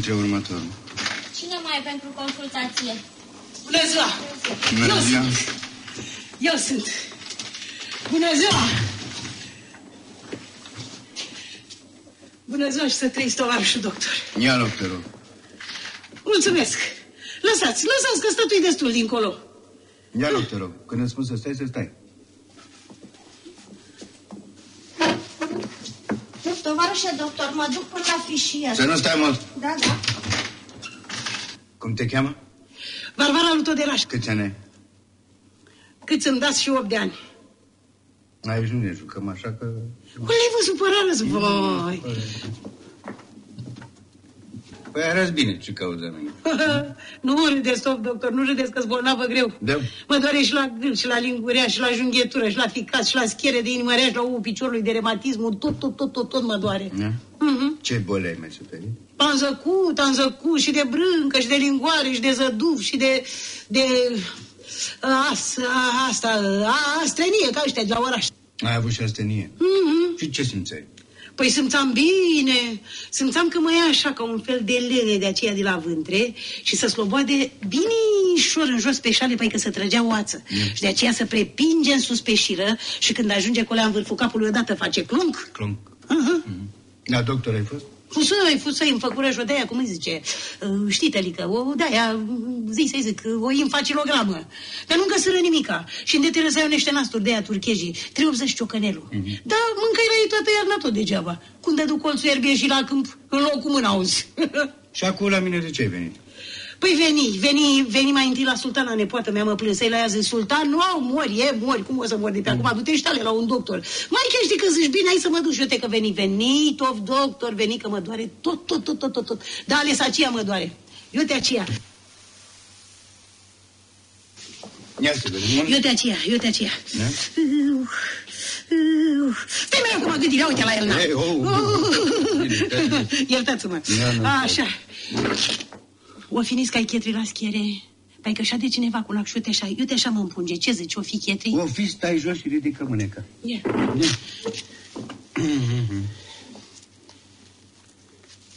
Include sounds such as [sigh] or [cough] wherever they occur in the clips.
Următorul. Să intre următorul. Cine mai e pentru consultație? Bună ziua! Bună ziua. Eu sunt. Bună ziua! Bună ziua și să trăiți, tovarășul doctor. Ia loc, te rog. Mulțumesc. Lăsați, lăsați că stătui destul dincolo. Ia loc, te rog. Când îți spun să stai, să stai. Tovarășe doctor, mă duc până la fișier. Să nu stai mult. Da, da. Cum te cheamă? Varvara lui Toderaș. Câți ani ai? Cât îmi dați și 8 de ani. Aici nu ne jucăm așa că... Ulei, vă supărați, voi. Păi arăți bine ce cauza mea. nu râdeți, stop, doctor, nu râdeți că-s bolnavă greu. Da. Mă doare și la gând, și la lingurea, și la junghetură, și la ficat, și la schiere de inimă rea, și la uvul piciorului de reumatismul, tot, tot, tot, tot, tot mă doare. Da? Mhm. Ce boli ai mai suferit? Am zăcut, am zăcut și de brâncă, și de lingoare, și de zăduf, și de... de... As, a, asta, a, astrenie, ca ăștia de la oraș. Ai avut și astenie. Mhm. Și ce simțeai? Păi simțeam bine, simțeam că mă ia așa ca un fel de lene de aceea de la vântre și să sloboade binișor în jos pe șale, păi că să trăgea oață. Mm. Și de aceea să prepinge în sus pe șiră și când ajunge colea în vârful capului odată face clunk. Clonc. Uh-huh. Da, doctor ai fost? Fusăi, fusăi, îmi făcură și o de-aia, cum îi zice, uh, știi, Tălică, o de-aia, zi să-i zic, o infacilogramă. Dar nu găsără nimica. Și în te lăsai niște nasturi de aia turchejii, 380 ciocănelul. Mhm. Da, mâncai la ei toată iarna tot degeaba. Când te duc colțul ierbie și la câmp, în loc cu mâna auzi. [laughs] Și acum la mine de ce ai venit? Păi veni, veni, veni mai întâi la sultana, nepoată mea mă plânsei la ea, zic, sultan, nu au, mori, e, mori, cum o să mori de pe acum, du-te și tale la un doctor. Mai chiar știi că zici, bine, hai să mă duc și eu te că veni, veni, of doctor, veni că mă doare tot, tot, tot, tot, tot, tot. Da, ales aceea mă doare. Eu te aceea, Ia să vedem. eu te aceea, eu te aceea. Da? Stai mai acum gândirea, uite la el, na. Ei, oh, oh. [laughs] Iertați-mă. Da, da. Așa. O fi ca ai chetri la schiere. Păi că așa de cineva cu lacșute așa, iute așa mă împunge. Ce zici, o fi chetri? O fi, stai jos și ridică mâneca. Ia.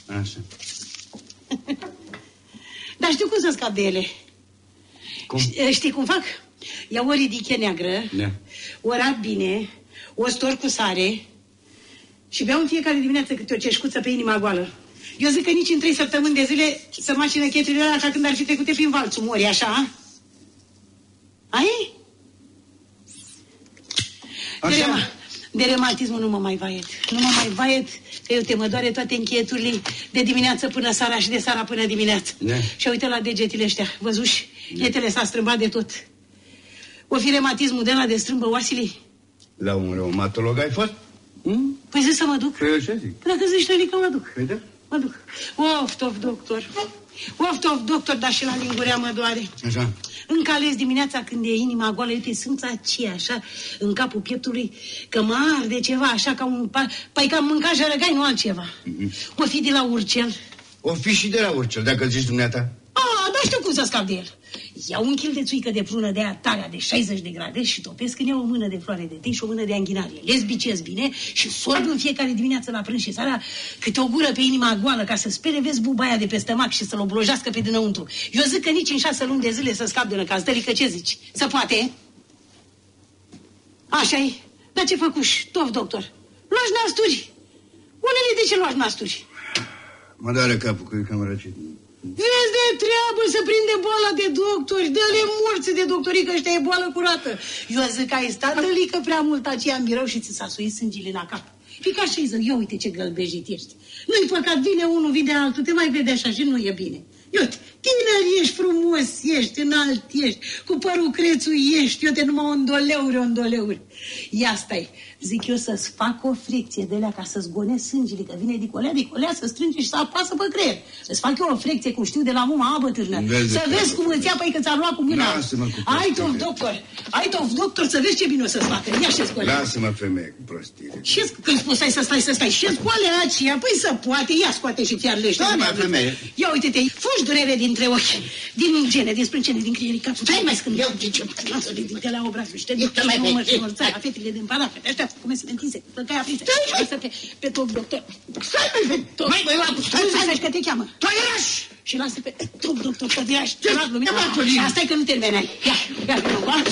Așa. [laughs] Dar știu cum să scap de ele. Cum? Ș- Știi cum fac? Iau o ridiche neagră, Da. o rat bine, o stor cu sare și beau în fiecare dimineață câte o ceșcuță pe inima goală. Eu zic că nici în trei săptămâni de zile să mașină chetrile alea ca când ar fi trecute prin valțul mori, așa? Ai? De, Așa? rema, de reumatismul nu mă mai vaiet. Nu mă mai vaiet că eu te mă doare toate încheieturile de dimineață până seara și de seara până dimineață. Da. Și uite la degetele ăștia, văzuși? Ietele s-a strâmbat de tot. O fi reumatismul de la de strâmbă oasele? La un reumatolog ai fost? Hmm? Păi zic să mă duc. Păi eu ce zic? Dacă zici tănică, mă duc. Păi da. Mă duc. Of, of, doctor. Of, of, doctor, dar și la lingurea mă doare. Așa. Încă ales dimineața când e inima goală, uite, sunt aceea, așa, în capul pieptului, că mă arde ceva, așa, ca un... Pa... Păi că am mâncat jărăgai, nu altceva. O fi de la urcel. O fi și de la urcel, dacă zici dumneata. A, dar știu cum să scap de el. Iau un kil de țuică de prună de aia tarea de 60 de grade și topesc în ea o mână de floare de tei și o mână de anghinarie. Le zbicez bine și sorb în fiecare dimineață la prânz și seara câte o gură pe inima goală ca să spere vezi buba aia de pe stămac și să-l oblojească pe dinăuntru. Eu zic că nici în șase luni de zile să scap de năcaz. Dălică, ce zici? Se poate? așa e. Dar ce făcuși, tof, doctor? Luași nasturi. Unele de ce luași nasturi? Mă doare capul că e cam răcit. Vezi de treabă să prinde boala de doctori, dă-le morți de doctorii că ăștia e boală curată. Eu zic că ai stat dălică prea mult aceea în birou și ți s-a suit sângele la cap. Fii ca și zic, eu uite ce gălbejit ești. Nu-i păcat, vine unul, vine altul, te mai vede așa și nu e bine. Eu, tiner ești, frumos ești, înalt ești, cu părul crețul ești, eu te numai ondoleuri, ondoleuri. Ia stai, zic eu să-ți fac o fricție de alea ca să-ți gonesc sângele, că vine dicolea, dicolea să strânge și să apasă pe creier. Să-ți fac eu o fricție, cum știu de la muma abă târnă. Vezi să de vezi treabă. cum îți ia, păi că ți-a luat cu mâna. Lasă-mă cu Ai tu, prostii. doctor, ai tu, doctor, să vezi ce bine o să-ți facă. Ia și scoale. Lasă-mă, femeie, cu prostire. Și când spui stai să stai să stai, și scoale aceea, păi să poate, ia scoate și fiarlește. Stai, mă, femeie. Ia uite-te, fugi durere din dintre ochi, din gene, din sprâncene, din creierii capului. Stai mai scând, eu de ce lasă ridică la obrazul și te duc mai pe măr și morțaia, fetele din parafre, ăștia cum se întinse, plăcai aprinse. Lasă-te pe top, doctor. Stai, mai Mai, mai, mai, stai, stai, că te cheamă. Tu ai raș! Și lasă pe top, doctor, că de aș, ce las lumina. Bartolin! Asta e că nu terminai. Ia, ia,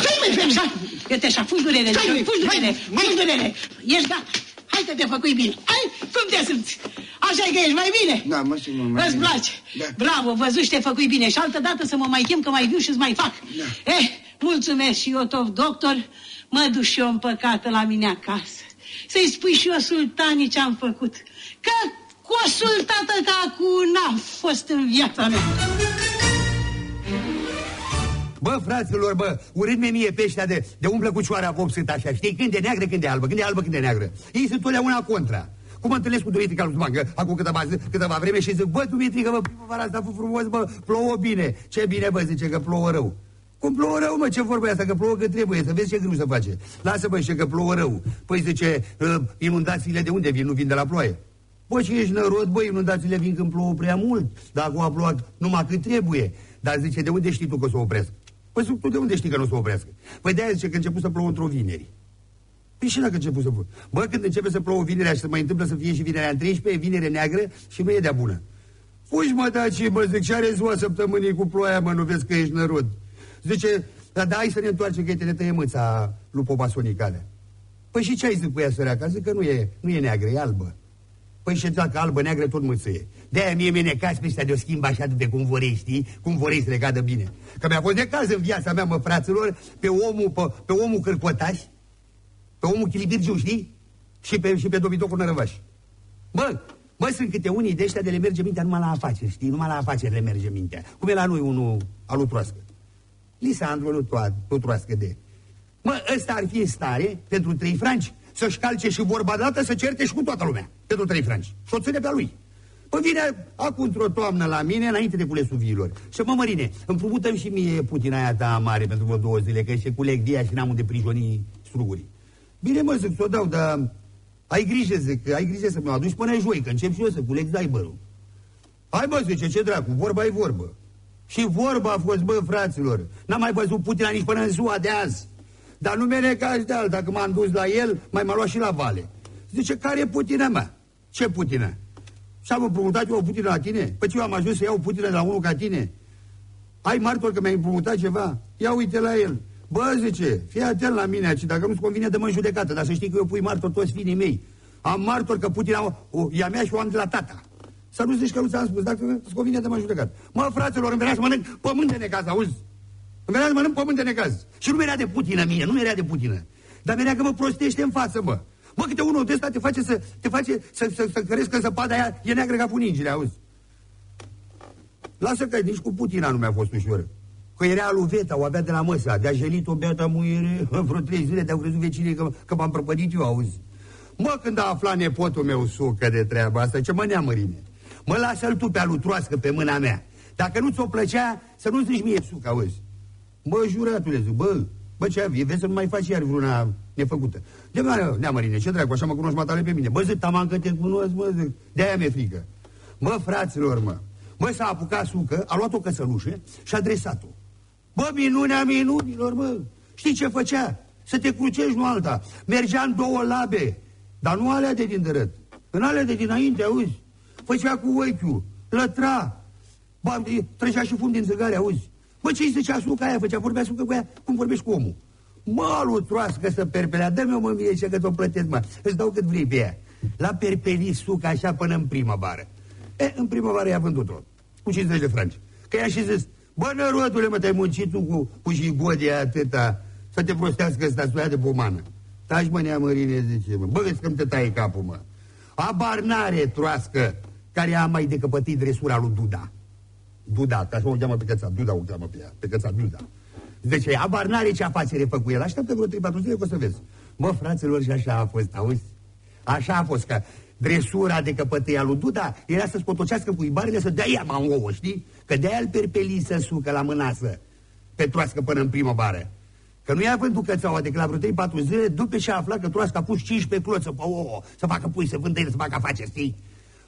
Stai, mai femeie! Uite așa, fugi durere, fugi durere, fugi durere. Ești gata. Hai că te făcui bine. Hai, cum te simți? așa că ești mai bine? Da, mă simt mai Îți place? Da. Bravo, văzuși te făcui bine. Și altă dată să mă mai chem, că mai viu și-ți mai fac. Da. Eh, mulțumesc și eu, tot doctor. Mă duc și eu în păcată la mine acasă. Să-i spui și eu sultanii ce-am făcut. Că cu o sultată ca cu n-am fost în viața mea. Bă, fraților, bă, urât mie peștea de, de umblă cu cioara vopsât așa, știi? Când e neagră, când e albă, când e albă, când e neagră. Ei sunt totdeauna contra. Cum mă întâlnesc cu Dumitrica lui Zmancă, acum câteva, câteva vreme și zic, bă, Dumitrica, bă, primăvara asta a fost frumos, bă, plouă bine. Ce bine, bă, zice că plouă rău. Cum plouă rău, mă, ce vorba asta, că plouă că trebuie, să vezi ce greu să face. Lasă, bă, și că plouă rău. Păi zice, uh, inundațiile de unde vin? Nu vin de la ploaie. Bă, și ești nărod, bă, inundațiile vin când plouă prea mult, dar acum a plouat numai cât trebuie. Dar zice, de unde știi tu că o să opresc? Păi tu de unde știi că nu o să oprească? Păi de-aia zice că a început să plouă într-o vineri. Păi și dacă a început să plouă? Bă, când începe să plouă vinerea și se mai întâmplă să fie și vinerea în 13, e vinere neagră și nu e de-a bună. Fugi, mă, daci, mă, zic, ce are ziua săptămânii cu ploaia, mă, nu vezi că ești nărod. Zice, da, da, hai să ne întoarcem, că te ne tăie mâța lui Popa Sonicale. Păi și ce ai zis cu ea, săreaca? Zic că nu e, nu e neagră, e albă. Păi și dacă albă, neagră, tot mâțâie. De-aia mie mi-e necaz pe ăștia de o schimb așa de cum vorei, știi? Cum vorei să le cadă bine. Că mi-a fost necaz în viața mea, mă, fraților, pe omul, pe, pe omul cârcotaș, pe omul chilibirgiu, știi? Și pe, și pe dobitocul nărăvaș. Bă, bă, sunt câte unii de ăștia de le merge mintea numai la afaceri, știi? Numai la afaceri le merge mintea. Cum e la noi unul al Troască. Lisandru lui Troască de... Mă, ăsta ar fi în stare, pentru trei franci, să-și calce și vorba dată, să certe și cu toată lumea, pentru trei franci. Și o ține pe-a lui. Păi vine acum într-o toamnă la mine, înainte de culesul viilor. Și mă, Mărine, împrumutăm și mie putina aia ta mare pentru vreo două zile, că și culeg dia și n-am unde prijoni strugurii. Bine, mă, zic, să o dau, dar ai grijă, zic, ai grijă să mă aduci până joi, că încep și eu să culeg daibărul. Hai, mă, zice, ce dracu, vorba e vorbă. Și vorba a fost, bă, fraților, n-am mai văzut Putina nici până în ziua de azi. Dar nu mere ca de alta, dacă m-am dus la el, mai m-a luat și la vale. Zice, care e Putina mea? Ce Putina? Și am împrumutat eu o putină la tine? Păi ce eu am ajuns să iau putină de la unul ca tine? Ai martor că mi-ai împrumutat ceva? Ia uite la el. Bă, zice, fii atent la mine aici, dacă nu-ți convine, dă-mă în judecată, dar să știi că eu pui martor toți fiii mei. Am martor că Putin o, e a mea și o am de la tata. Să nu zici că nu ți-am spus, dacă îți convine, dă-mă în judecată. Mă, fraților, îmi venea să mănânc pământ de necaz, auzi? Îmi venea să mănânc pământ de necaz. Și nu mi-era de Putină mine, nu mi-era de Putină. Dar mi-era că mă prostește în față, mă. Mă, câte unul de ăsta te face să, te face să, să, să crezi că zăpada aia e neagră ca funingile, auzi? Lasă că nici cu Putina nu mi-a fost ușor. Că era lui Veta, o avea de la măsa, de-a jelit o beata muiere, în [laughs] vreo trei zile de-au crezut vecinii că, că m-am prăpădit eu, auzi? Mă, când a aflat nepotul meu sucă de treaba asta, ce mă neamărine. Mă lasă-l tu pe alutroască pe mâna mea. Dacă nu ți-o plăcea, să nu zici mie sucă, auzi? Bă, juratule, zic, bă, bă, ce avii, vezi să nu mai faci iar vreuna nefăcută. De mare, neamărine, ce dracu, așa mă cunoști matale pe mine. Bă, zic, taman că te cunosc, mă, zic, de-aia mi-e frică. Mă, fraților, mă, mă, s-a apucat sucă, a luat o căsălușă și a adresat-o. Bă, minunea minunilor, mă, știi ce făcea? Să te crucești, nu alta. Mergea în două labe, dar nu alea de din dărât. În alea de dinainte, auzi? Făcea cu ochiul, lătra, bă, trecea și fum din zăgare, auzi? Bă, ce-i zicea suca aia, făcea, vorbea sucă cu ea, cum vorbești cu omul. Mă, lutroască să perpelea, dă-mi o mânie ce că te-o plătesc, mă. Îți dau cât vrei pe ea. La perpeli suca așa până în primăvară. E, în primăvară i-a vândut-o. Cu 50 de franci. Că i-a și zis, bă, nărodule, mă, te-ai muncit tu cu, cu jigodia atâta, să te prostească ăsta, să de pomană. Taci, mă, neamărine, zice, mă. Bă, vezi că te taie capul, mă. Abar n-are troască care a mai decăpătit dresura lui Duda. Duda, ca să o cheamă pe căța, Duda o cheamă pe ea, pe căța Duda. Deci, abar n-are ce afacere fă cu el. Așteaptă vreo 3-4 zile că o să vezi. Mă, fraților, și așa a fost, auzi? Așa a fost, că dresura de căpătăia lui Duda era să scotocească cuibarele să dea ea în ouă, știi? Că de-aia îl perpeli să sucă la mânasă pe troască până în primăvară. Că nu i-a vândut cățaua decât la vreo 3-4 zile, după ce a aflat că troască a pus 15 cloță pe ouă, să facă pui, să vândă el, să facă afaceri, știi?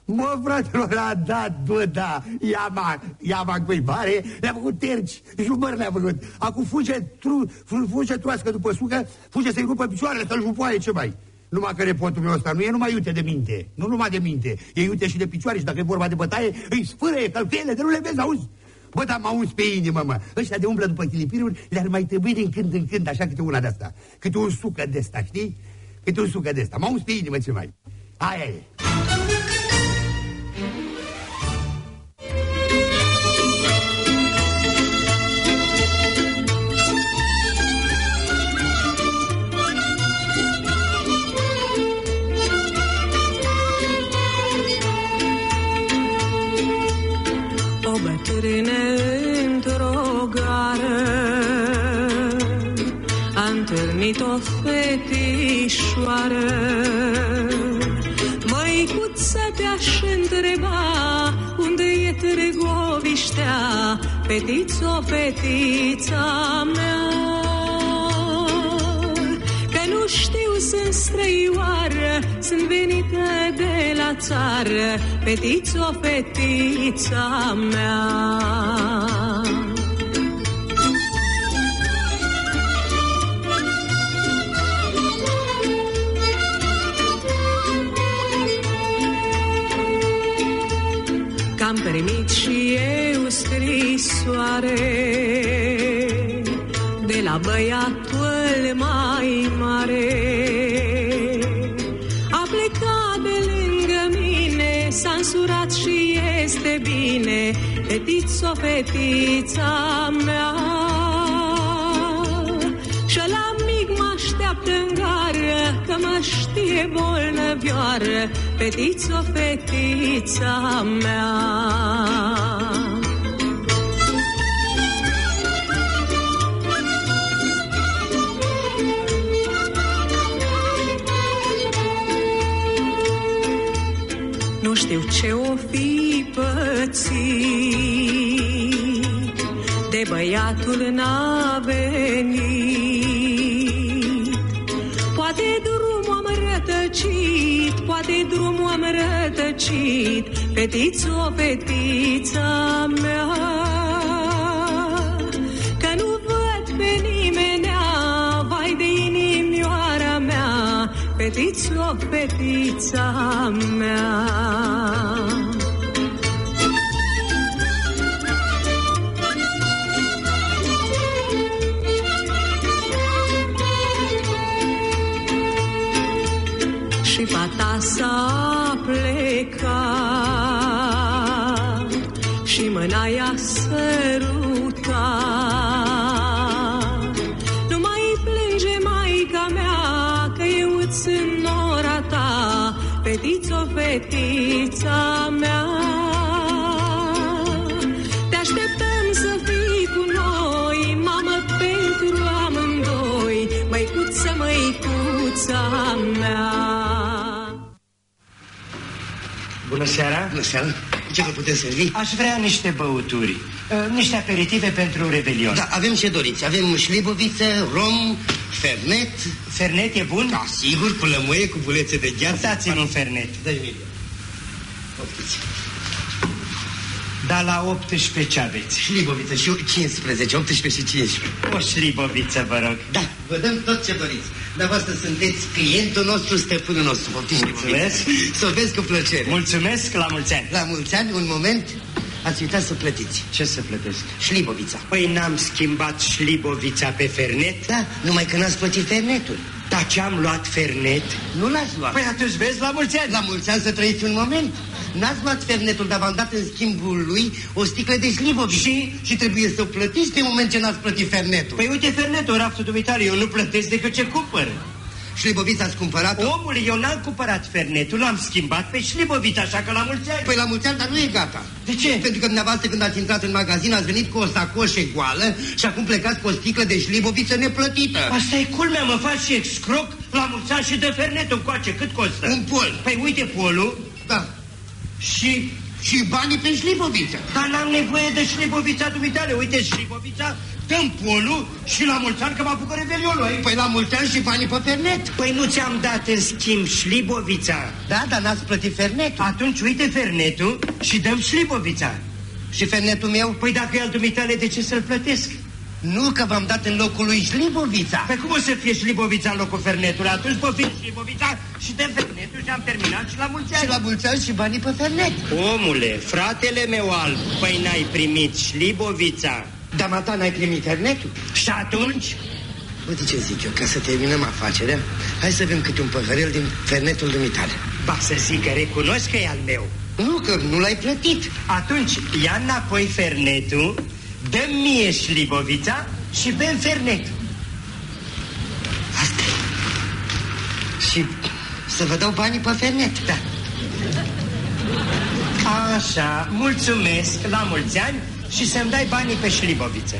Mă, fratelor, a dat, bă, da, ia-ma, ia-ma cuibare, le-a făcut terci, jumări le-a făcut. Acum fuge, tru, fuge troască după sucă, fuge să-i rupă picioarele, să-l jupoaie, ce mai? Numai că repotul meu ăsta nu e numai iute de minte, nu numai de minte, e iute și de picioare și dacă e vorba de bătaie, îi sfârăie călcăiele, de nu le vezi, auzi? Bă, dar m-au uns pe inimă, mă. Ăștia de umblă după chilipiruri le-ar mai trebui din când în când, așa câte una de asta. Câte un sucă de asta, știi? Câte un sucă de asta. M-au uns pe inimă, ce mai. Aia e. întâlnit o fetișoară. Măicuță te-aș întreba Fetițo, fetița mea Că nu știu, sunt străioară Sunt venită de la țară. Fetițo, fetița mea. Că-am primit și eu scrisoare De la băiatul mai mare A plecat de lângă mine S-a însurat și este bine Fetițo, fetița mea. Și la mic mă așteaptă în gară Că mă știe bolnăvioară Fetițo, fetița mea băiatul n-a venit. Poate drumul am rătăcit Poate drumul am rătăcit Fetițo, fetița mea. Că nu văd pe nimenea Vai de inimioara mea Fetițo, fetița mea s-a plecat Și mâna i-a sărutat. Nu mai plânge maica mea Că eu îți sunt nora ta Fetițo, fetița mea. Te așteptăm să fii cu noi Mamă pentru amândoi Măicuță, măicuța mea Bună seara! Bună seara. Ce vă putem servi? Aș vrea niște băuturi, uh, niște aperitive pentru Revelion. Da, avem ce doriți. Avem șliboviță, rom, fernet. Fernet e bun? Da, sigur, cu lămâie, cu bulețe de gheață. Dați-mi un fernet. Dă-i mie. Poftiți. Da, la 18 ce aveți? Șliboviță și eu 15, 18 și 15. O șliboviță, vă rog. Da, vă dăm tot ce doriți. Dar voastră sunteți clientul nostru, stăpânul nostru. Poftiți, Mulțumesc. Să o vezi cu plăcere. Mulțumesc, la mulți ani. La mulți ani, un moment, ați uitat să plătiți. Ce să plătesc? Șlibovița. Păi n-am schimbat șlibovița pe fernet, Da, numai că n-ați plătit fernetul. Dar ce am luat fernet? Nu l-ați luat. Păi atunci vezi, la mulți ani. La mulți ani să trăiți un moment. N-ați luat fernetul, dar v-am dat în schimbul lui o sticlă de șliboviță. Și? Și trebuie să o plătiți pe moment ce n-ați plătit fernetul. Păi uite fernetul, raftul dumitare, eu nu plătesc decât ce cumpăr. Șlibovița ați cumpărat-o? Omul, eu n-am cumpărat fernetul, l-am schimbat pe șlibovița, așa că la mulți ani. Păi la mulți ani, dar nu e gata. De ce? Pentru că dumneavoastră când ați intrat în magazin ați venit cu o sacoșe goală și acum plecați cu o sticlă de șliboviță neplătită. Asta e culmea, mă faci și excroc la mulți și de fernetul coace. Cât costă? Un pol. Păi uite polul Da. și și banii pe Șlibovița. Dar n-am nevoie de șlibovița dumitale. Uite, șlibovița, dăm polul și la mulți ani că mă apucă revelionul. ai? Păi la mulți ani și banii pe fernet. Păi nu ți-am dat în schimb șlibovița. Da, dar n-ați plătit fernetul. Atunci uite fernetul și dăm șlibovița. Și fernetul meu? Păi dacă e al dumitale, de ce să-l plătesc? Nu, că v-am dat în locul lui Șlibovița. Păi cum o să fie șlibovița în locul fernetului? Atunci poftim șlibovița și dăm fernetul și am terminat și la mulți ani. Și la mulți ani și banii pe fernet. Omule, fratele meu alb, păi n-ai primit șlibovița. Dar mata n-ai primit fernetul? Și atunci? Uite ce zic eu, ca să terminăm afacerea, hai să avem câte un păhărel din fernetul dumitale. Ba să zic că recunosc că e al meu. Nu, că nu l-ai plătit. Atunci ia înapoi fernetul, dă mie șlibovița și bem fernetul. Asta e. Și să vă dau banii pe fernet. Da. Așa, mulțumesc, la mulți ani și să-mi dai banii pe șliboviță.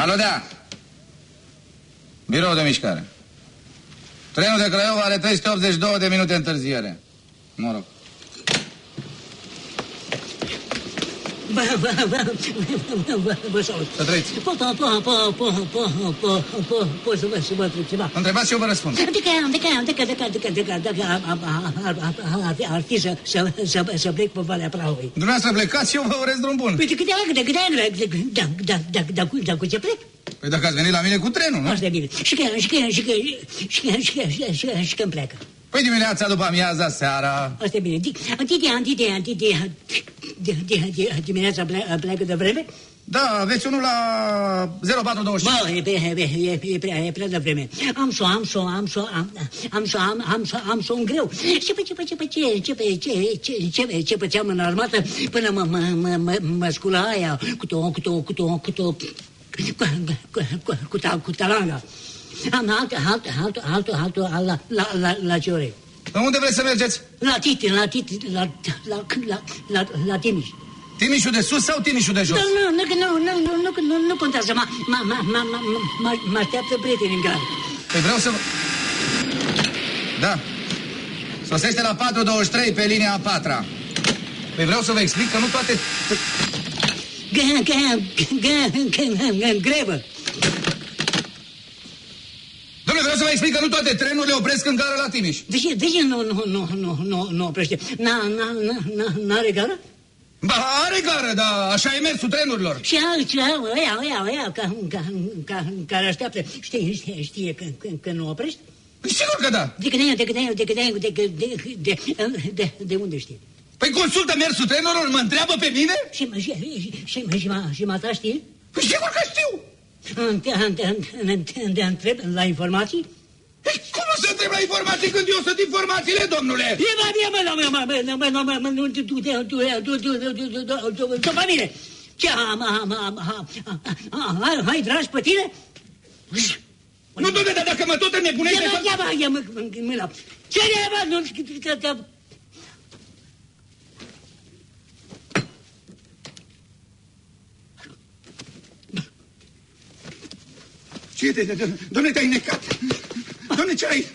الو ده. بیرو آدمیش Trenul de Craiova are 382 de minute întârziere. Mă rog. Bă, bă, bă, bă, bă, bă, salut. Să trăiți. Po, po, po, po, po, po, po, po, po, să vă, să vă întreb ceva. Întrebați și eu vă răspund. Adică, adică, adică, adică, adică, adică, adică, ar- ar- ar- ar fi- ar fi să, să, să, să plec pe Valea Prahovei. Dumneavoastră plecați și eu vă urez drum bun. Păi de câte ori, de câte ori, da, da, da, da, cu, da, cu ce plec? Păi dacă ați venit la mine cu trenul, nu? Asta e bine. Și că, și că, și că, și că, și că, și că, și că, și că îmi pleacă. Păi dimineața după amiaza, seara... Asta e bine. Di- Antite, antite, antite, antite, dimineața ple- pleacă de vreme? Da, aveți unul la 0425. Bă, e, pe- e, e, e, prea, e prea devreme. Am să, am să, am să, am, am să, am, am să, am să un greu. Ce pe ce pe ce pe ce ce pe ce ce ce ce pățeam în armată până mă mă mă mă, mă scula aia cu to cu to cu to cu to cu cu cu cu, ta, cu talanga. Am altă, altă, altă, altă, altă, la, la, la, la ce ore? Unde vreți să mergeți? La Titi, la Titi, la, la, la, la, la Timiș. Timișul de sus sau Timișul de jos? Nu, nu, nu, nu, nu, nu, nu, nu, nu contează. Mă, mă, mă, mă, mă, mă, mă așteaptă prietenii în gară. Păi vreau să... vă- Da. Sosește la 423 pe linia a patra. Păi vreau să vă explic că nu toate... Gă- gă- gă- gă- gă- Grevă. Domnule, vreau să vă explic că nu toate trenurile opresc în gară la Timiș. De ce, de ce nu, nu, nu, nu, nu, nu oprește? N-a, n-a, n-a, n-a, n-are gară? Ba, are gară, dar așa e mersul trenurilor. Și alții, ăia, ăia, ăia, ca, ca, ca, care așteaptă, știe, știe, știe că, că, că nu oprești? Păi sigur că da. De când de când de când de de de de de de unde știi? Păi consultă mersul trenurilor, mă întreabă pe mine? Și mă și și și mă și mă ta știi? Păi sigur că știu. Te te te te întreb la informații? Păi cum o să întreb la informații când eu sunt informațiile, domnule? E mai bine, mă, mă, mă, mă, mă, mă, mă, mă, nu, tu, tu, tu, tu, tu, tu, tu, tu, tu, tu, tu, tu, pe mine. Ce, am, am, am, am, am, am, hai, dragi pe tine? Nu, domnule, dar dacă mă tot înnebunește... Ia, mă, ia, mă, ia, mă, mâna. Ce e, mă, nu, că, Ce de, de, domne, te-ai necat? Domne, ce ai?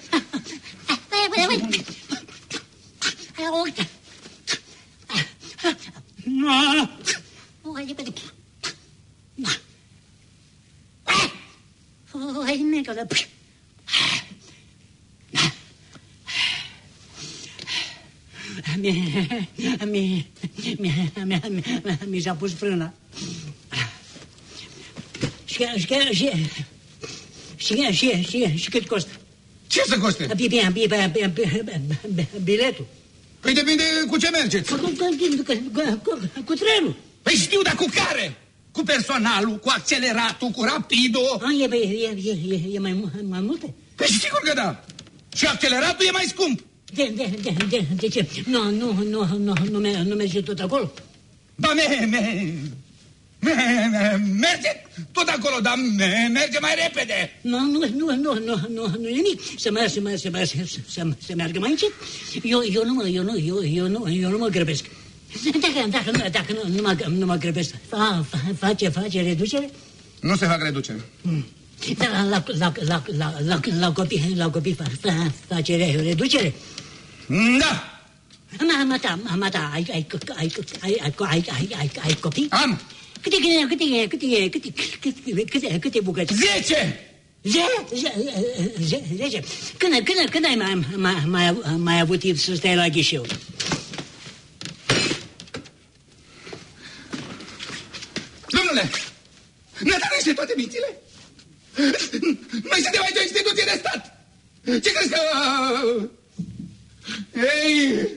Mi, mi, mi, mi, mi, mi s-a pus frâna. Și, și, și, și, și, și, și cât costă? Ce să coste? Bi- bi- bi- bi- bi- bi- bi- Biletul. Păi depinde cu ce mergeți. Cu, cu, cu, cu, cu, cu trenul. Păi știu, dar cu care? Cu personalul, cu acceleratul, cu rapidul? A, e, e, e, e, e mai, mu- mai multe? Păi sigur că da. Și acceleratul e mai scump. De, de, de, de, de ce? Nu, nu, nu, nu, nu, me- nu merge tot acolo? Ba, me, me, me, me, merge tot acolo, dar me, merge mai repede. Nu, nu, nu, nu, nu, nu, nu e nimic. Să meargă, să meargă, să meargă, să, să meargă mai încet. Eu, eu nu mă, eu nu, eu, eu nu, eu nu mă grăbesc. Dacă, dacă, nu- dacă nu, nu, mă, nu mă grăbesc, fa, fa, face, face reducere? Nu se fac reducere. Dar la, la, la, la, la, la, la copii, la copii fa, fa, face re- reducere? Da, Ma, ma, ta, ma, ma, ta, ai, ai, ai, ai, ai, ai, ai, ai, ai copii? am. Câte, câte, câte, câte, câte, câte, câte, câte bucăți? Zece! Zece? Zece? Zece? Când, când, când ai mai, mai, mai, mai avut timp să stai la ghișeu? Domnule, ne niște toate mințile? Noi suntem aici o instituție de stat. Ce crezi că... Ei!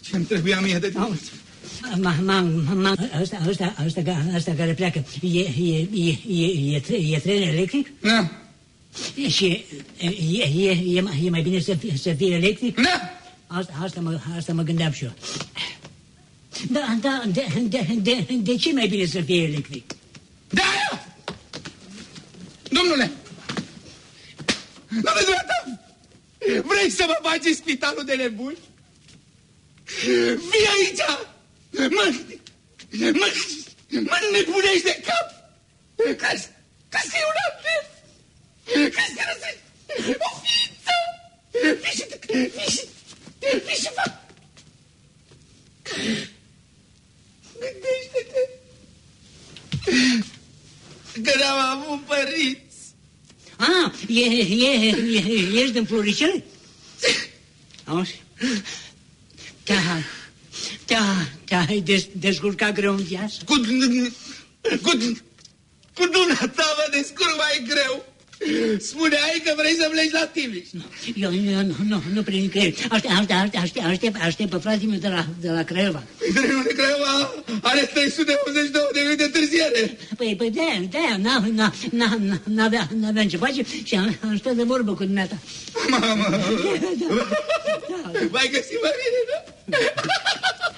Ce-mi trebuia mie de timp? Ma, ma, ma, ăsta, ăsta, ăsta, ca- ăsta care pleacă, e, e, e, e, e, tre, e tren electric? Da. Și e, e, e, e, mai, e mai bine să fie, să fie electric? Da. Asta, asta, mă, asta mă gândeam și eu. Da, da, de, de, de, de ce mai bine să fie electric? Da! Domnule! Domnule dumneata! Vrei să mă bagi în spitalul de nebuni? Vii aici! Mă, mă, mă nebunești de cap! Ca, ca să e un apel. Ca să răsări o ființă. Fii și, fii și, fii și fac. Gândește-te că n-am avut părinți. Ah, e, e, e, ești din Floricele? [laughs] Auzi? Te-a, te-a, te-ai des, descurcat greu în viață? Cu, cu, cu dumneata mă descurc mai greu. Spuneai că vrei să pleci la Timiș. Eu, eu nu, nu, nu prin creier. Aștept, aștept, aștept, aștept, aștept, aștept pe fratele meu de la, de la Craiova. Trenul de Craiova are 382 de minute întârziere. Păi, păi de-aia, de-aia, n-a- n-a- n-a- n-avea, n-avea ce face și am, am stat de vorbă cu dumneata. Mamă, [laughs] mai găsi Marine, da? [laughs]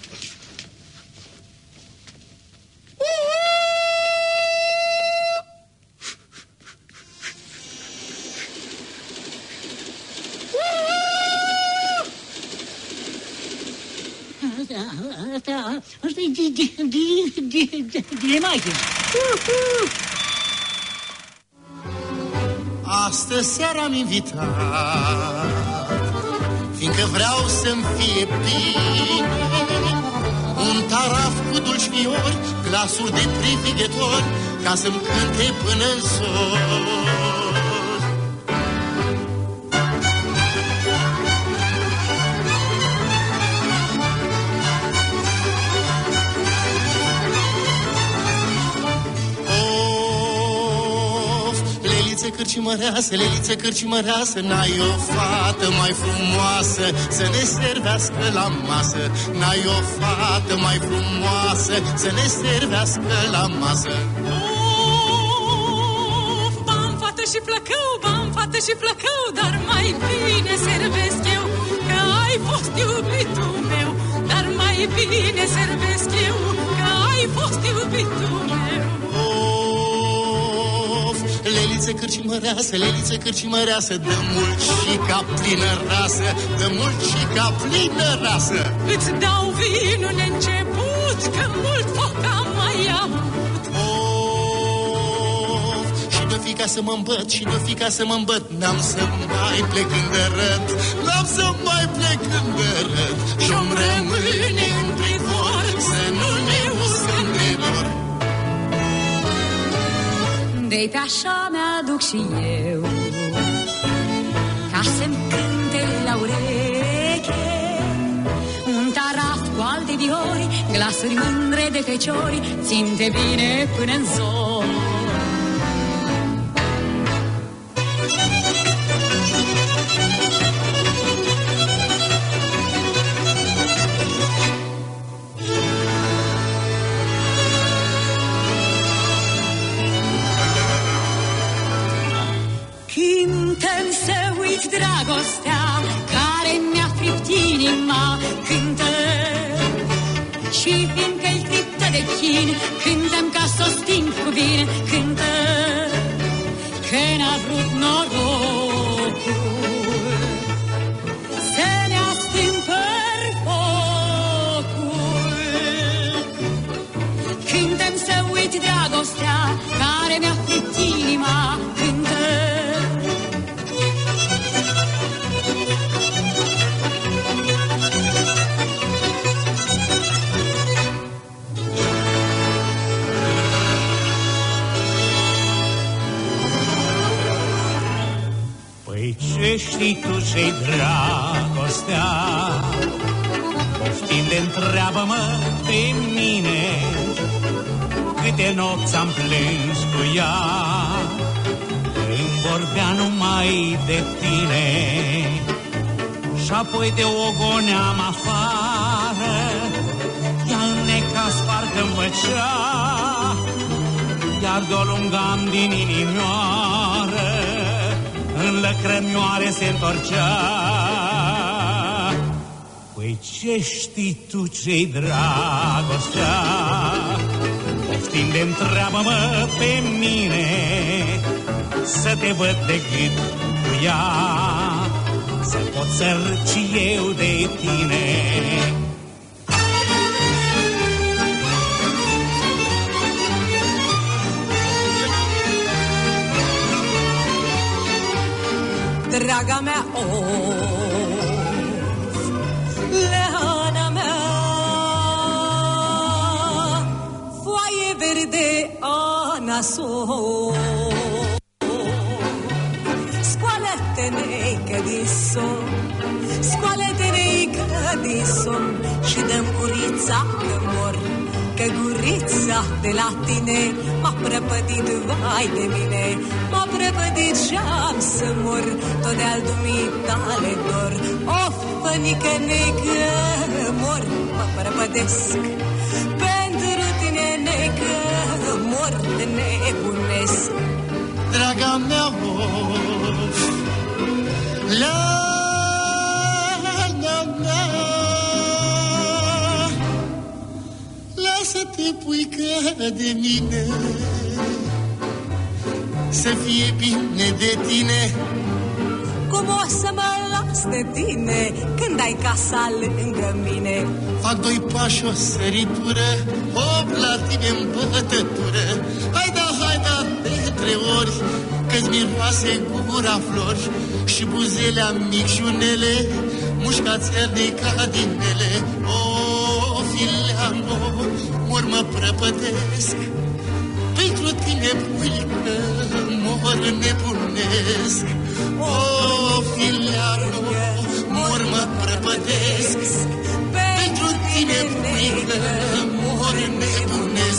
Asta, asta, asta e de, de, de, de, de, de Michael. Astă seară am invitat Fiindcă vreau să-mi fie bine Un taraf cu dulci fiori Glasuri de privighetori Ca să-mi cânte până în zor lelițe cârcimăreasă, lelițe cârcimăreasă N-ai o fată mai frumoasă Să ne servească la masă N-ai o fată mai frumoasă Să ne servească la masă Of, bam, fată și flăcău, bam, fată și flăcău, dar mai bine servesc eu, că ai fost iubitul meu. Dar mai bine servesc eu, că ai fost iubitul meu. Lelițe cârcimăreasă, lelițe cârcimăreasă Dă mult și ca plină rasă Dă mult și ca plină rasă Îți dau vinul neînceput, că mult foc am mai avut. Of, și de fi ca să mă îmbăt, și de fi ca să mă îmbăt N-am să mai plec în dărât N-am să mai plec în dărât Și-mi rămâne în privor Să nu De pe așa mi-aduc și eu. Ca să-mi cânte la ureche Un taraf cu alte viori Glasuri mândre de feciori Ținte bine până în zor criptă de chin Cântăm ca să o sting cu bine Cântă. Că n-a vrut norocul tu ce-i dragostea? Poftim de întreabă-mă pe mine Câte nopți am plâns cu ea. Când vorbea numai de tine Și apoi de o goneam afară. Ea înneca sparcă-mi făcea Iar de-o lungam din inimioară în lăcrămioare se întorcea. Păi ce știi tu ce-i dragostea? Poftim de întreabă-mă pe mine Să te văd de gât cu ea Să pot sărci eu de tine Draga mea, of, Leana mea, foaie verde anaso. Scoală-te neică din somn, scoală-te neică din somn și dăm gurița că mor, că gurița de la tine m-a prăpădit, vai de mine, m-a prăpădit și am să mor, tot de-al dumitale dor. Of, fănică neică, mor, mă prăpădesc, pentru tine neică, mor, nebunesc. Draga mea, of, la, la, la, Lasă-te, puică, de mine. Să fie bine de tine. Cum o să mă las de tine când ai casa lângă mine? Fac doi pași, o săritură Hop, la tine în bătătură Hai da, hai da, de trei ori Că-ți miroase gura flori Și buzelea micșunele Mușcațele ca din ele O, fileano, mor mă prăpătesc Pentru tine, puică, mor nebunesc. O, fileano, mor mă prăpătesc Pentru tine, puică, mor nebunesc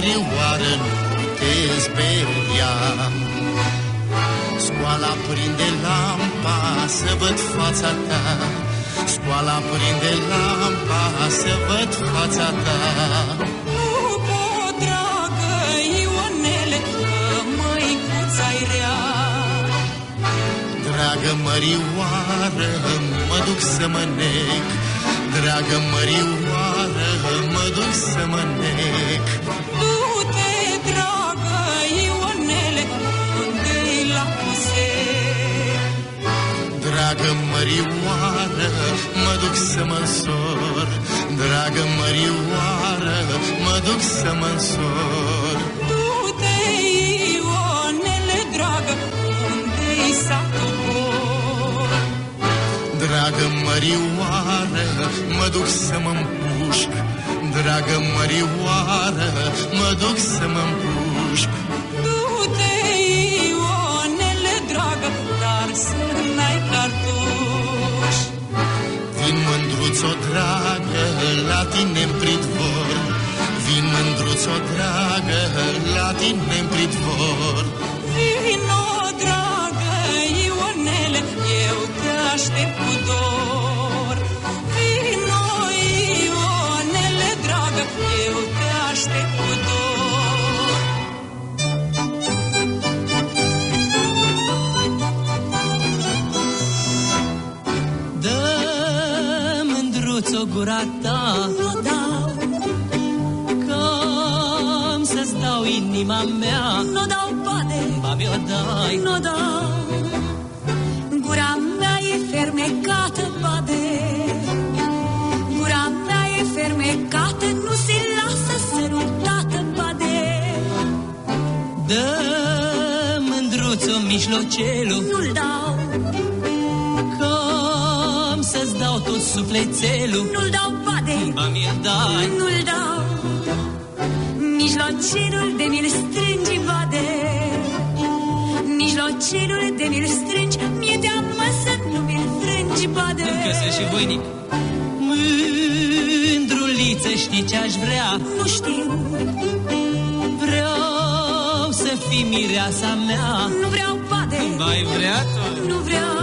mărioară, nu te speria Scoala prinde lampa să văd fața ta Scoala prinde lampa să văd fața ta Nu pot, dragă Ionele, că măicuța-i rea. Dragă mărioară, mă duc să mă nec Dragă mărioară, mă duc să mă nec Du-te, dragă Ionele, unde-i la puse. Dragă mărioară, mă duc să mă însor Dragă mărioară, mă duc să mă însor Du-te, Ionele, dragă, unde-i satul bor. Dragă mărioară, mă duc să mă împușc Dragă mărioară, mă duc să mă împușc Du-te, Ionele, dragă, dar să n-ai cartuși. Vin mândruț-o dragă, la tine în pridvor Vin mândruț-o dragă, la tine în pridvor Vino, dragă Ionele, eu te aștept cu dor. Mândruț-o gura ta Nu dau, Că să-ți dau inima mea nu dau bade, Ba mi-o dai nu dau. Gura mea e fermecată, bade. Gura mea e fermecată, nu se lasă sărutată, bade. Dă mândruț-o mijlocelul Nu-l dau, sufletelul. Nu-l dau, bade. Ba mi-o dai. Nu-l dau. Mijlocerul de mi-l strângi, bade Mijlocerul de mi-l strângi. Mi-e teamă să nu mi-l frângi, bade Că sunt și voinic. Mândruliță știi ce-aș vrea? Nu știu, Vreau să fii mireasa mea. Nu vreau, bade Mai vrea tu? Nu vreau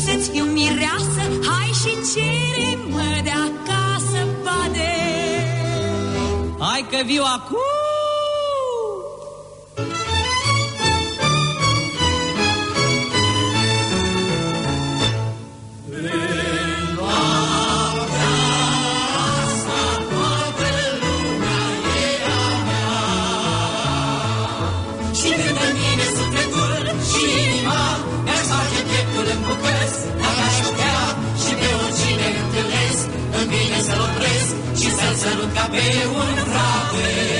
să-ți fiu mireasă Hai și cere-mă de acasă, bade. Hai că viu acum să-l sărut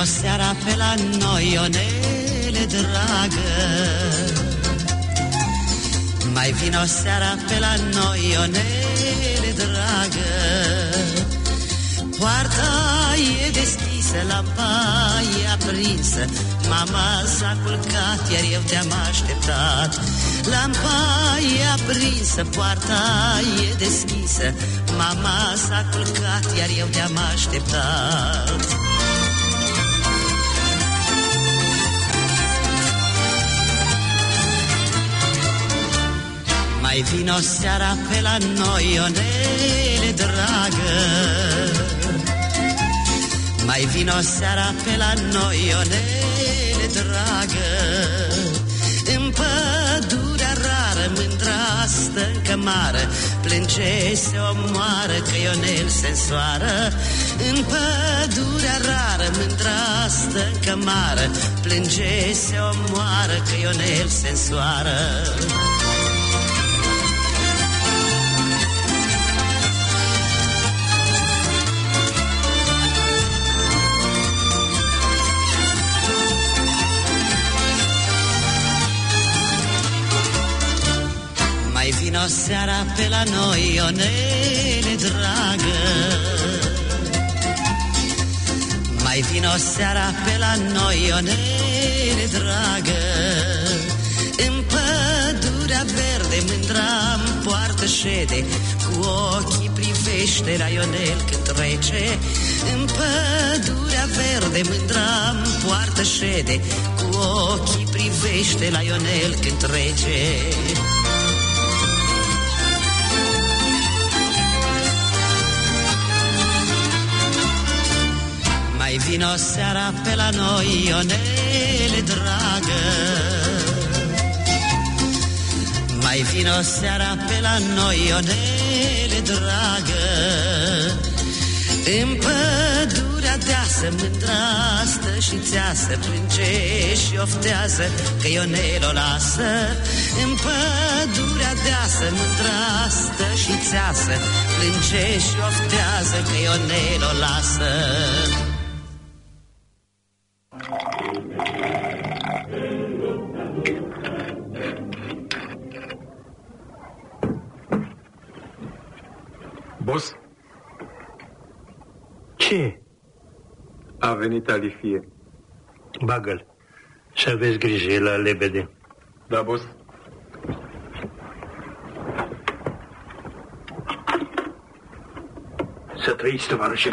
vino seara pe la noi, Ionele dragă. Mai vino seara pe la noi, Ionele dragă. Poarta e deschisă, lampa e aprinsă Mama s-a culcat, iar eu te-am așteptat. Lampa e aprinsă, poarta e deschisă Mama s-a culcat, iar eu te-am așteptat Mai vino seara pe la noi, Ionele dragă. Mai vino seara pe la noi, Ionele dragă. În pădurea rară, mândra stă în cămară Plânge, se omoară, că Ionel se însoară. În pădurea rară, mândra stă în cămară Plânge, se omoară, că Ionel se însoară vino seara pe la noi, Ionele dragă. Mai vino seara pe la noi, Ionele dragă. În pădurea verde mândra în poartă șede Cu ochii privește la Ionel când trece. În pădurea verde mândra în poartă șede Cu ochii privește la Ionel când trece Mai vino seara pe la noi, Ionele dragă. Mai vino seara pe la noi, Ionele dragă. În pădurea deasă mândra stă și țeasă Plânge și oftează că Ionel o lasă. În pădurea deasă mândra stă și țeasă Plânge și oftează că Ionel o lasă venit Alifie. Bagă-l. Să aveți grijă, e la lebede. Da, boss. Să trăiți, tovarășe.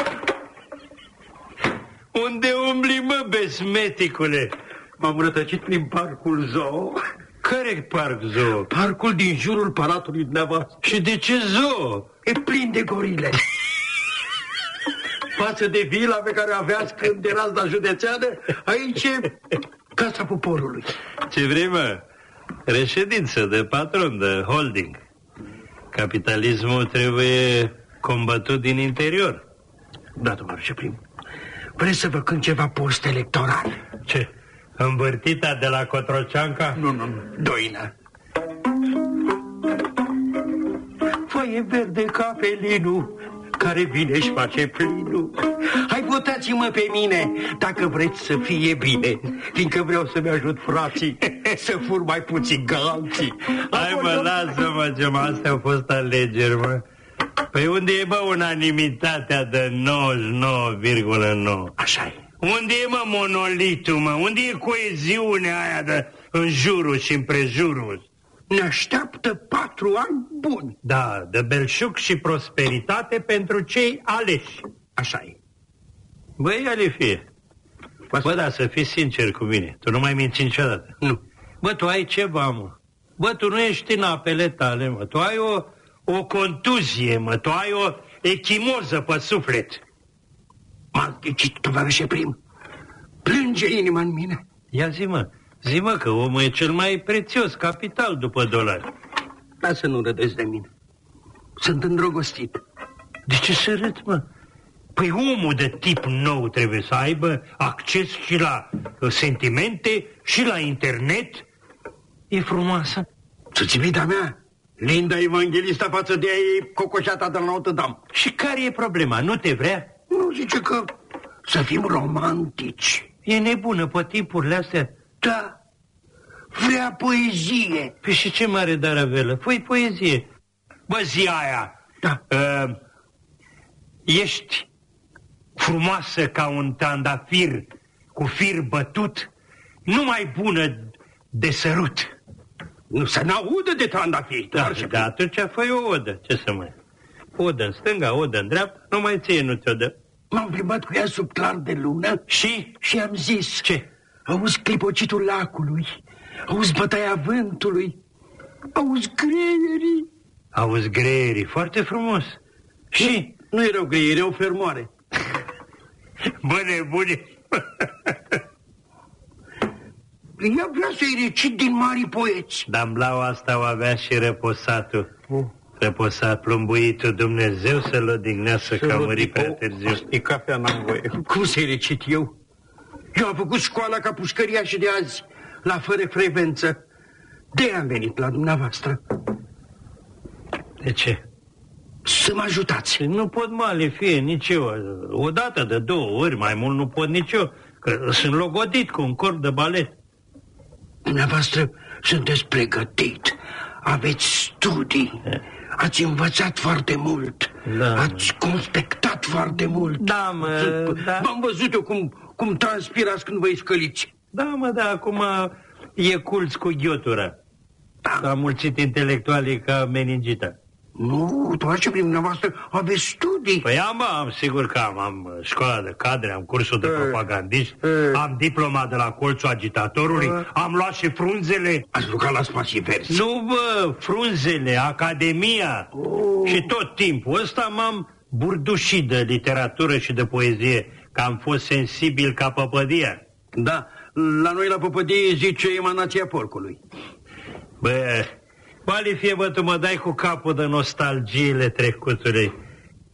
Unde umbli, mă, besmeticule? M-am rătăcit prin parcul zoo. Care parc zoo? Parcul din jurul palatului dumneavoastră. Și de ce zoo? E plin de gorile. [laughs] Față de vila pe care o aveați când erați la județeană, aici e Casa Poporului. Ce vrei, mă? Reședință de patron, de holding. Capitalismul trebuie combătut din interior. Da, tovarășe prim. Vreți să vă cânt ceva post-electoral? Ce? Învârtita de la Cotroceanca? Nu, nu, nu. Doina. Foaie verde ca felinul care vine și face plinul. Hai votați-mă pe mine dacă vreți să fie bine, fiindcă vreau să-mi ajut frații [laughs] să fur mai puțin galanții. Hai mă, lasă-mă, ce mă, astea au fost alegeri, mă. Păi unde e, bă, unanimitatea de 99,9? Așa e. Unde e, mă, monolitul, mă? Unde e coeziunea aia de în jurul și împrejurul? Ne așteaptă patru ani buni. Da, de belșug și prosperitate pentru cei aleși. Așa e. Băi, Alifie, bă, da, să fii sincer cu mine. Tu nu mai minți niciodată. Nu. Bă, tu ai ceva, mă. Bă, tu nu ești în apele tale, mă. Tu ai o, o contuzie, mă. Tu ai o echimoză pe suflet. M-a ghicit, tovarășe prim. Plânge inima în mine. Ia zi, mă. Zi, mă, că omul e cel mai prețios capital după dolari. Lasă nu râdeți de mine. Sunt îndrăgostit. De ce să râd, mă? Păi omul de tip nou trebuie să aibă acces și la uh, sentimente și la internet. E frumoasă. Țuțivita mea, Linda Evanghelista față de ea e cocoșata de la Notre Dame. Și care e problema? Nu te vrea? Nu zice că să fim romantici. E nebună pe tipurile astea. Da, vrea poezie. Păi și ce mare daravelă? Păi poezie. Bă, zi aia. Da. Uh, ești frumoasă ca un tandafir cu fir bătut, numai bună de sărut. Nu să n-audă de trandafiri. Da, da, atunci fă o odă. Ce să mai... Odă în stânga, odă în dreapta, numai ție nu ți-o dă. M-am plimbat cu ea sub clar de lună și, și am zis... Ce? Auzi clipocitul lacului, auzi bătaia vântului, auzi greierii. Auzi greierii, foarte frumos. Și? Nu erau greieri, erau fermoare. [laughs] Bă, nebune! [laughs] Ea vrea să-i recit din mari poeți. Dar blau asta o avea și reposatul. Oh. Reposat plumbuitul Dumnezeu să-l odihneasă că a murit prea târziu. E cafea n-am voie. Cum să-i recit eu? Eu am făcut școala ca pușcăria și de azi, la fără frecvență. de am venit la dumneavoastră. De ce? Să mă ajutați. Nu pot male, fie nici eu. O dată, de două ori, mai mult nu pot nici eu. Că sunt logodit cu un corp de balet. Dumneavoastră sunteți pregătit, aveți studii, ați învățat foarte mult, Da. ați conspectat foarte mult. Da, mă, da. V-am văzut eu cum, cum transpirați când vă scăliți. Da, mă, da, acum e culț cu ghiotură. Da. Am mulțit intelectualii ca meningita. Nu, doar ce prin dumneavoastră aveți studii. Păi am, am, sigur că am, am școala de cadre, am cursul de propagandiști, am diploma de la colțul agitatorului, am luat și frunzele. Ați lucrat la spații verzi? Nu, bă, frunzele, academia. Oh. Și tot timpul ăsta m-am burdușit de literatură și de poezie, că am fost sensibil ca păpădia. Da, la noi la păpădie zice emanația porcului. Bă, Balifie, bă, tu mă dai cu capul de nostalgiile trecutului.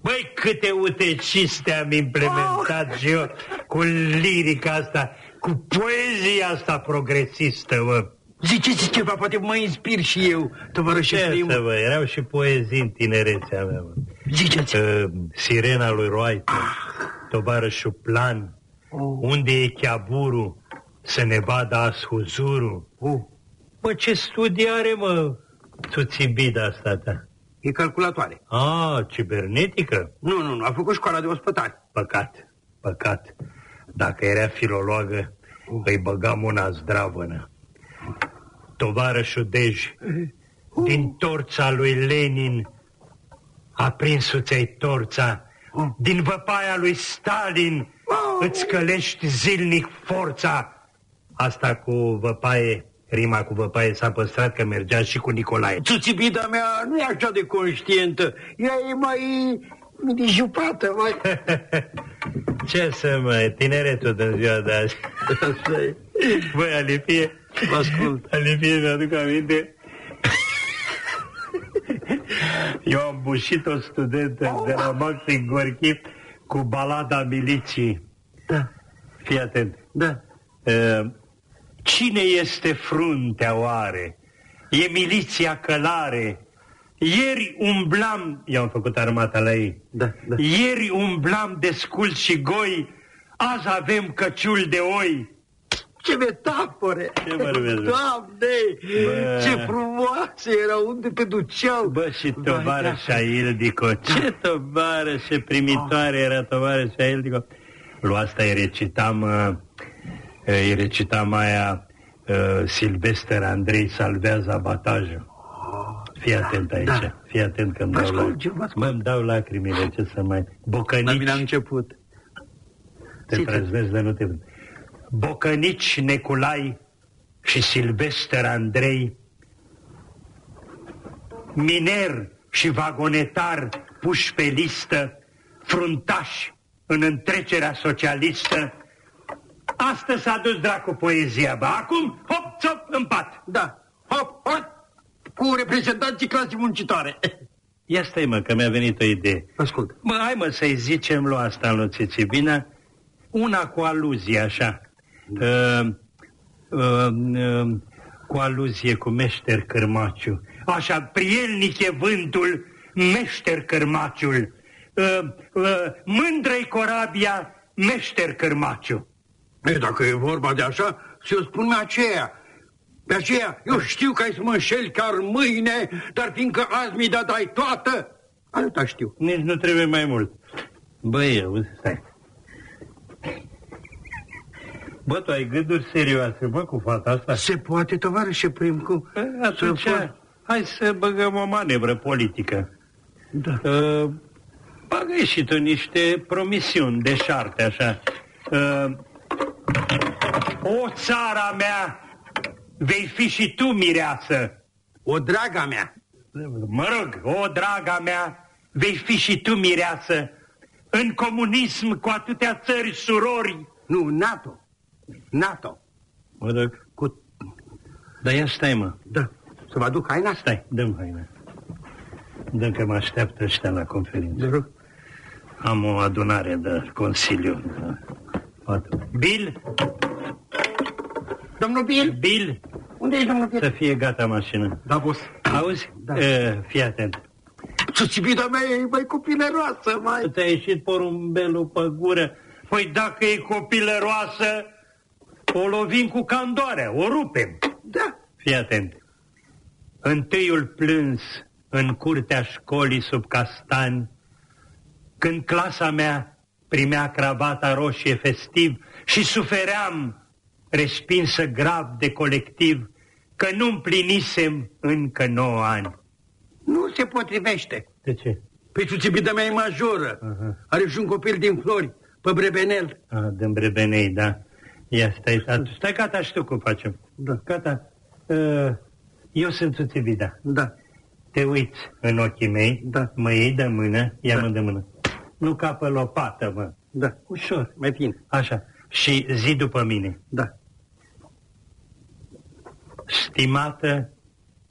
Băi, câte uteciste am implementat oh. și eu cu lirica asta, cu poezia asta progresistă, bă. Ziceți ceva, poate mă inspir și eu, tovarășe Ce primul. să vă, erau și poezii în tinerețea mea, bă. Ziceți. Uh, Sirena lui Roaită, ah. tovarășul Plan, Oh. unde e Chiaburu, să ne vadă azi huzurul. Oh. Bă, ce studii are, mă, tuțibida asta ta? E calculatoare. Ah, cibernetică? Nu, nu, nu, a făcut școala de ospătari. Păcat, păcat. Dacă era filologă, îi băgam una zdravănă. Tovarășul Dej, din torța lui Lenin, a prins ți torța, din văpaia lui Stalin, îți călești zilnic forța. Asta cu văpaie, rima cu văpaie s-a păstrat că mergea și cu Nicolae. Țuțibida mea nu e așa de conștientă. Ea e mai minijupată, mai... [laughs] Ce să mă, tineretul din ziua de azi. Băi, Alipie, Vă ascult. Alipie, mi-aduc aminte. Eu am bușit o studentă de la Maxim Gorchi cu balada miliții. Da. Fii atent. Da. Uh, cine este fruntea oare? E miliția călare. Ieri umblam, i-am făcut armata la ei. Da, da. Ieri umblam de scul și goi, azi avem căciul de oi. Ce metafore! Ce vorbesc, bă? Doamne! Bă. Ce frumoase erau, unde pe duceau! Bă, și tovarășa Ildico, ce tovarășe primitoare era tovarășa Ildico. Lui asta îi recitam, uh, îi recitam aia uh, Silvester Andrei salvează abatajul. Fii atent aici, da. fii atent că îmi Vă dau, ascult, la... eu vă Mă, îmi dau lacrimile, ce să mai... Bocănici, La mine am început. te Zice. trăznesc de nu te... Bocănici Neculai și Silvester Andrei, miner și vagonetar puși pe listă, fruntași în întrecerea socialistă, Astăzi s-a dus dracu poezia, bă. Acum, hop, țop, în pat. Da, hop, hop, cu reprezentanții clasei muncitoare. Ia stai, mă, că mi-a venit o idee. Ascult. Mă, hai, mă, să-i zicem lui asta în lui Țițibina, una cu aluzie, așa. Uh, uh, uh, cu aluzie cu meșter Cârmaciu. Așa, prielnic e vântul, meșter Cârmaciul. Uh, uh, mândră-i corabia, meșter Cârmaciu. Ei, dacă e vorba de așa, să eu spun aceea. Pe aceea, eu știu că ai să mă înșeli chiar mâine, dar fiindcă azi mi-i dat ai toată, atâta știu. Nici nu trebuie mai mult. Băi, auzi, stai. Bă, tu ai gânduri serioase, bă, cu fata asta? Se poate, tovarășe Primcu. Atunci, să hai să băgăm o manevră politică. Da. Uh, bagă și tu niște promisiuni de șarte, așa. Uh, o țara mea, vei fi și tu mireasă. O draga mea. Mă rog, o draga mea, vei fi și tu mireasă. În comunism cu atâtea țări surori. Nu, NATO. NATO. Mă rog. Cu... Dar ia stai, mă. Da. Să vă aduc haina? Stai, dăm haina. Dăm că mă așteaptă ăștia la conferință. De rog. Am o adunare de consiliu. Bill? Domnul Bill? Bill? Unde e domnul Bill? Să fie gata mașina. Da, boss. Auzi? Da. Uh, fii atent. Țuțibida mea e mai copilăroasă, mai... Te-a ieșit porumbelul pe gură. Păi dacă e copilăroasă, o lovim cu candoarea, o rupem. Da. Fii atent. Întâiul plâns în curtea școlii sub castani, când clasa mea primea cravata roșie festiv și sufeream, respinsă grav de colectiv, că nu împlinisem încă 9 ani. Nu se potrivește. De ce? Păi țuțibida mea e majoră. Aha. Are și un copil din flori, pe brebenel. A, din brebenei, da. Ia, stai, stai, stai gata, știu cum facem. Da. Gata. Uh, Eu sunt Țuțibida. Da. Te uiți în ochii mei, Da. mă iei de mână, ia-mă de mână. Nu ca pe lopată, mă. Da. Ușor. Mai bine. Așa. Și zi după mine. Da. Stimată,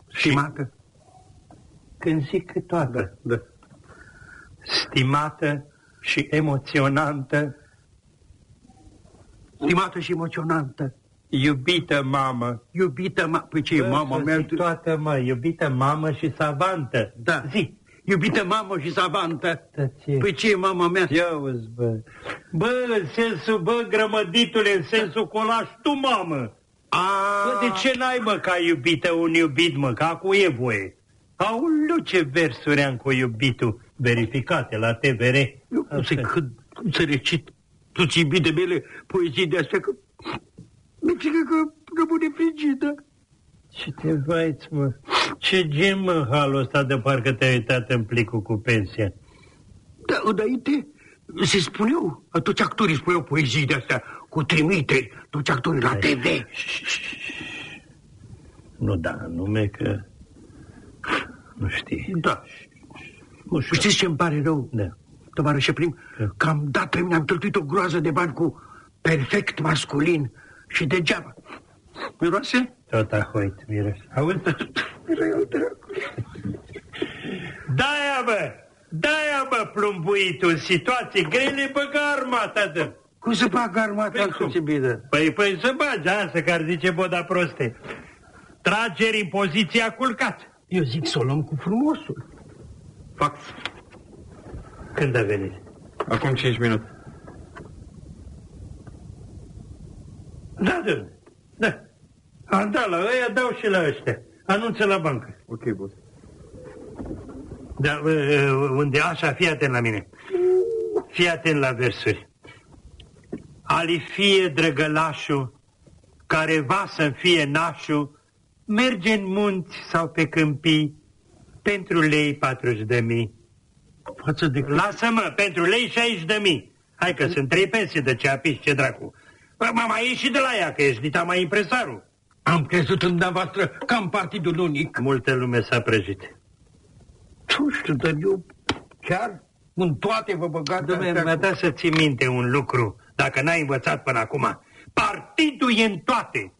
Stimată. când zic toată, Da. stimată și emoționantă, Stimată și emoționantă. iubită mamă. Iubită ma... Păi ce e mama Să mea? zic toată, mă, iubită mamă și savantă. Da. Zi. Iubită mamă și savantă. Tăție. Păi ce e mama mea? Ia uzi, bă. Bă, în sensul, bă, grămăditule, în sensul că o lași tu, mamă. A, Bă, de ce n-ai, mă, ca iubită un iubit, mă, că acum e voie? Aoleu, ce versuri am cu iubitul verificate la TVR. Eu cum să, cât, cum să recit tu ți de mele poezii de astea, că mi se că rămâne frigidă. Ce te vaiți, mă? Ce gen, mă, halul ăsta de parcă te-ai uitat în plicul cu pensia? Da, înainte se spuneau, toți actorii spuneau poezii de astea, cu trimiteri, toți actorii la TV. Nu da, nume că... Nu știi. Da. Ușor. Știți ce îmi pare rău? Da. Tovarășe prim, că am dat pe mine, am cheltuit o groază de bani cu perfect masculin și degeaba. Miroase? Tot ahoit, miros. Auzi? Da-aia, bă! Da-aia, bă, plumbuitul, în situații grele, băga armata, dă. Cum să fac armata Păi în cum? Suțibidă? Păi, păi să bagi, asta care zice Boda proste. Trageri în poziția culcat. Eu zic să o luăm cu frumosul. Fax. Când a venit? Acum 5 minute. Da, domnule. Da. Am dat la ăia, dau și la ăștia. Anunță la bancă. Ok, boss. Da, uh, uh, unde așa, fii atent la mine. Fii atent la versuri. Ali fie drăgălașul, care va să fie nașul, merge în munți sau pe câmpii, pentru lei 40 de mii. Față de... Lasă-mă, pentru lei 60 de mii. Hai că sunt trei pensii de ce apiși, ce dracu. Bă, mă, mai ieși de la ea, că ești dita mai impresarul. Am crezut în dumneavoastră ca în partidul unic. Multă lume s-a prăjit. Nu știu, dar eu chiar în toate vă băgați Dom'le, astea mi-a cu- dat să ții minte un lucru, dacă n-ai învățat până acum. Partidul e în toate.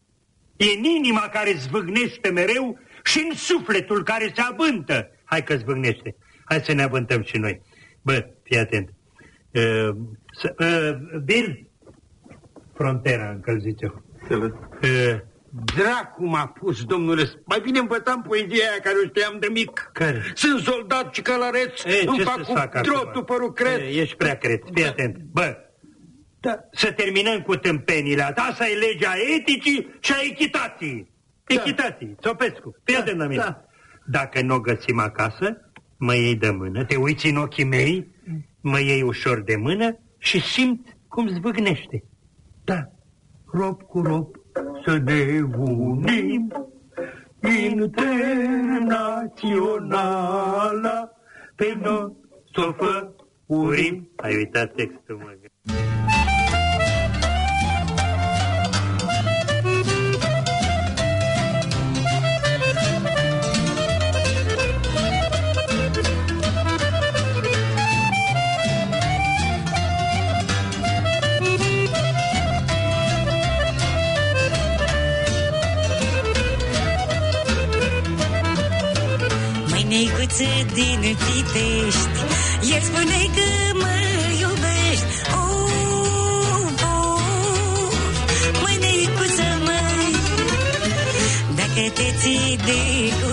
E în inima care zvâgnește mereu și în sufletul care se abântă. Hai că zvâgnește. Hai să ne abântăm și noi. Bă, fii atent. Uh, să, uh, Bill, frontera, încălzit eu. Uh, Dracu m-a pus, domnule. Mai bine învățam poezia aia care o știam de mic. Care? Sunt soldat și călăreț, Ei, îmi ce fac să-ți cu fac acum? drotul părul cred. E, Ești prea cret, fii atent. Bă, Da. să terminăm cu tâmpenile. Asta e legea eticii și a echitației. Echitații, Țopescu, fii atent la mine. da. Dacă nu o găsim acasă, mă iei de mână, te uiți în ochii mei, mă iei ușor de mână și simt cum zvâgnește. Da, rob cu rob să ne unim internaționala pe noi să fă Urim. Ai uitat textul, mă. Din Pitești. El spune că mă iubești. Oh, oh, Mai neicuță măi Dacă te ții de cuvânt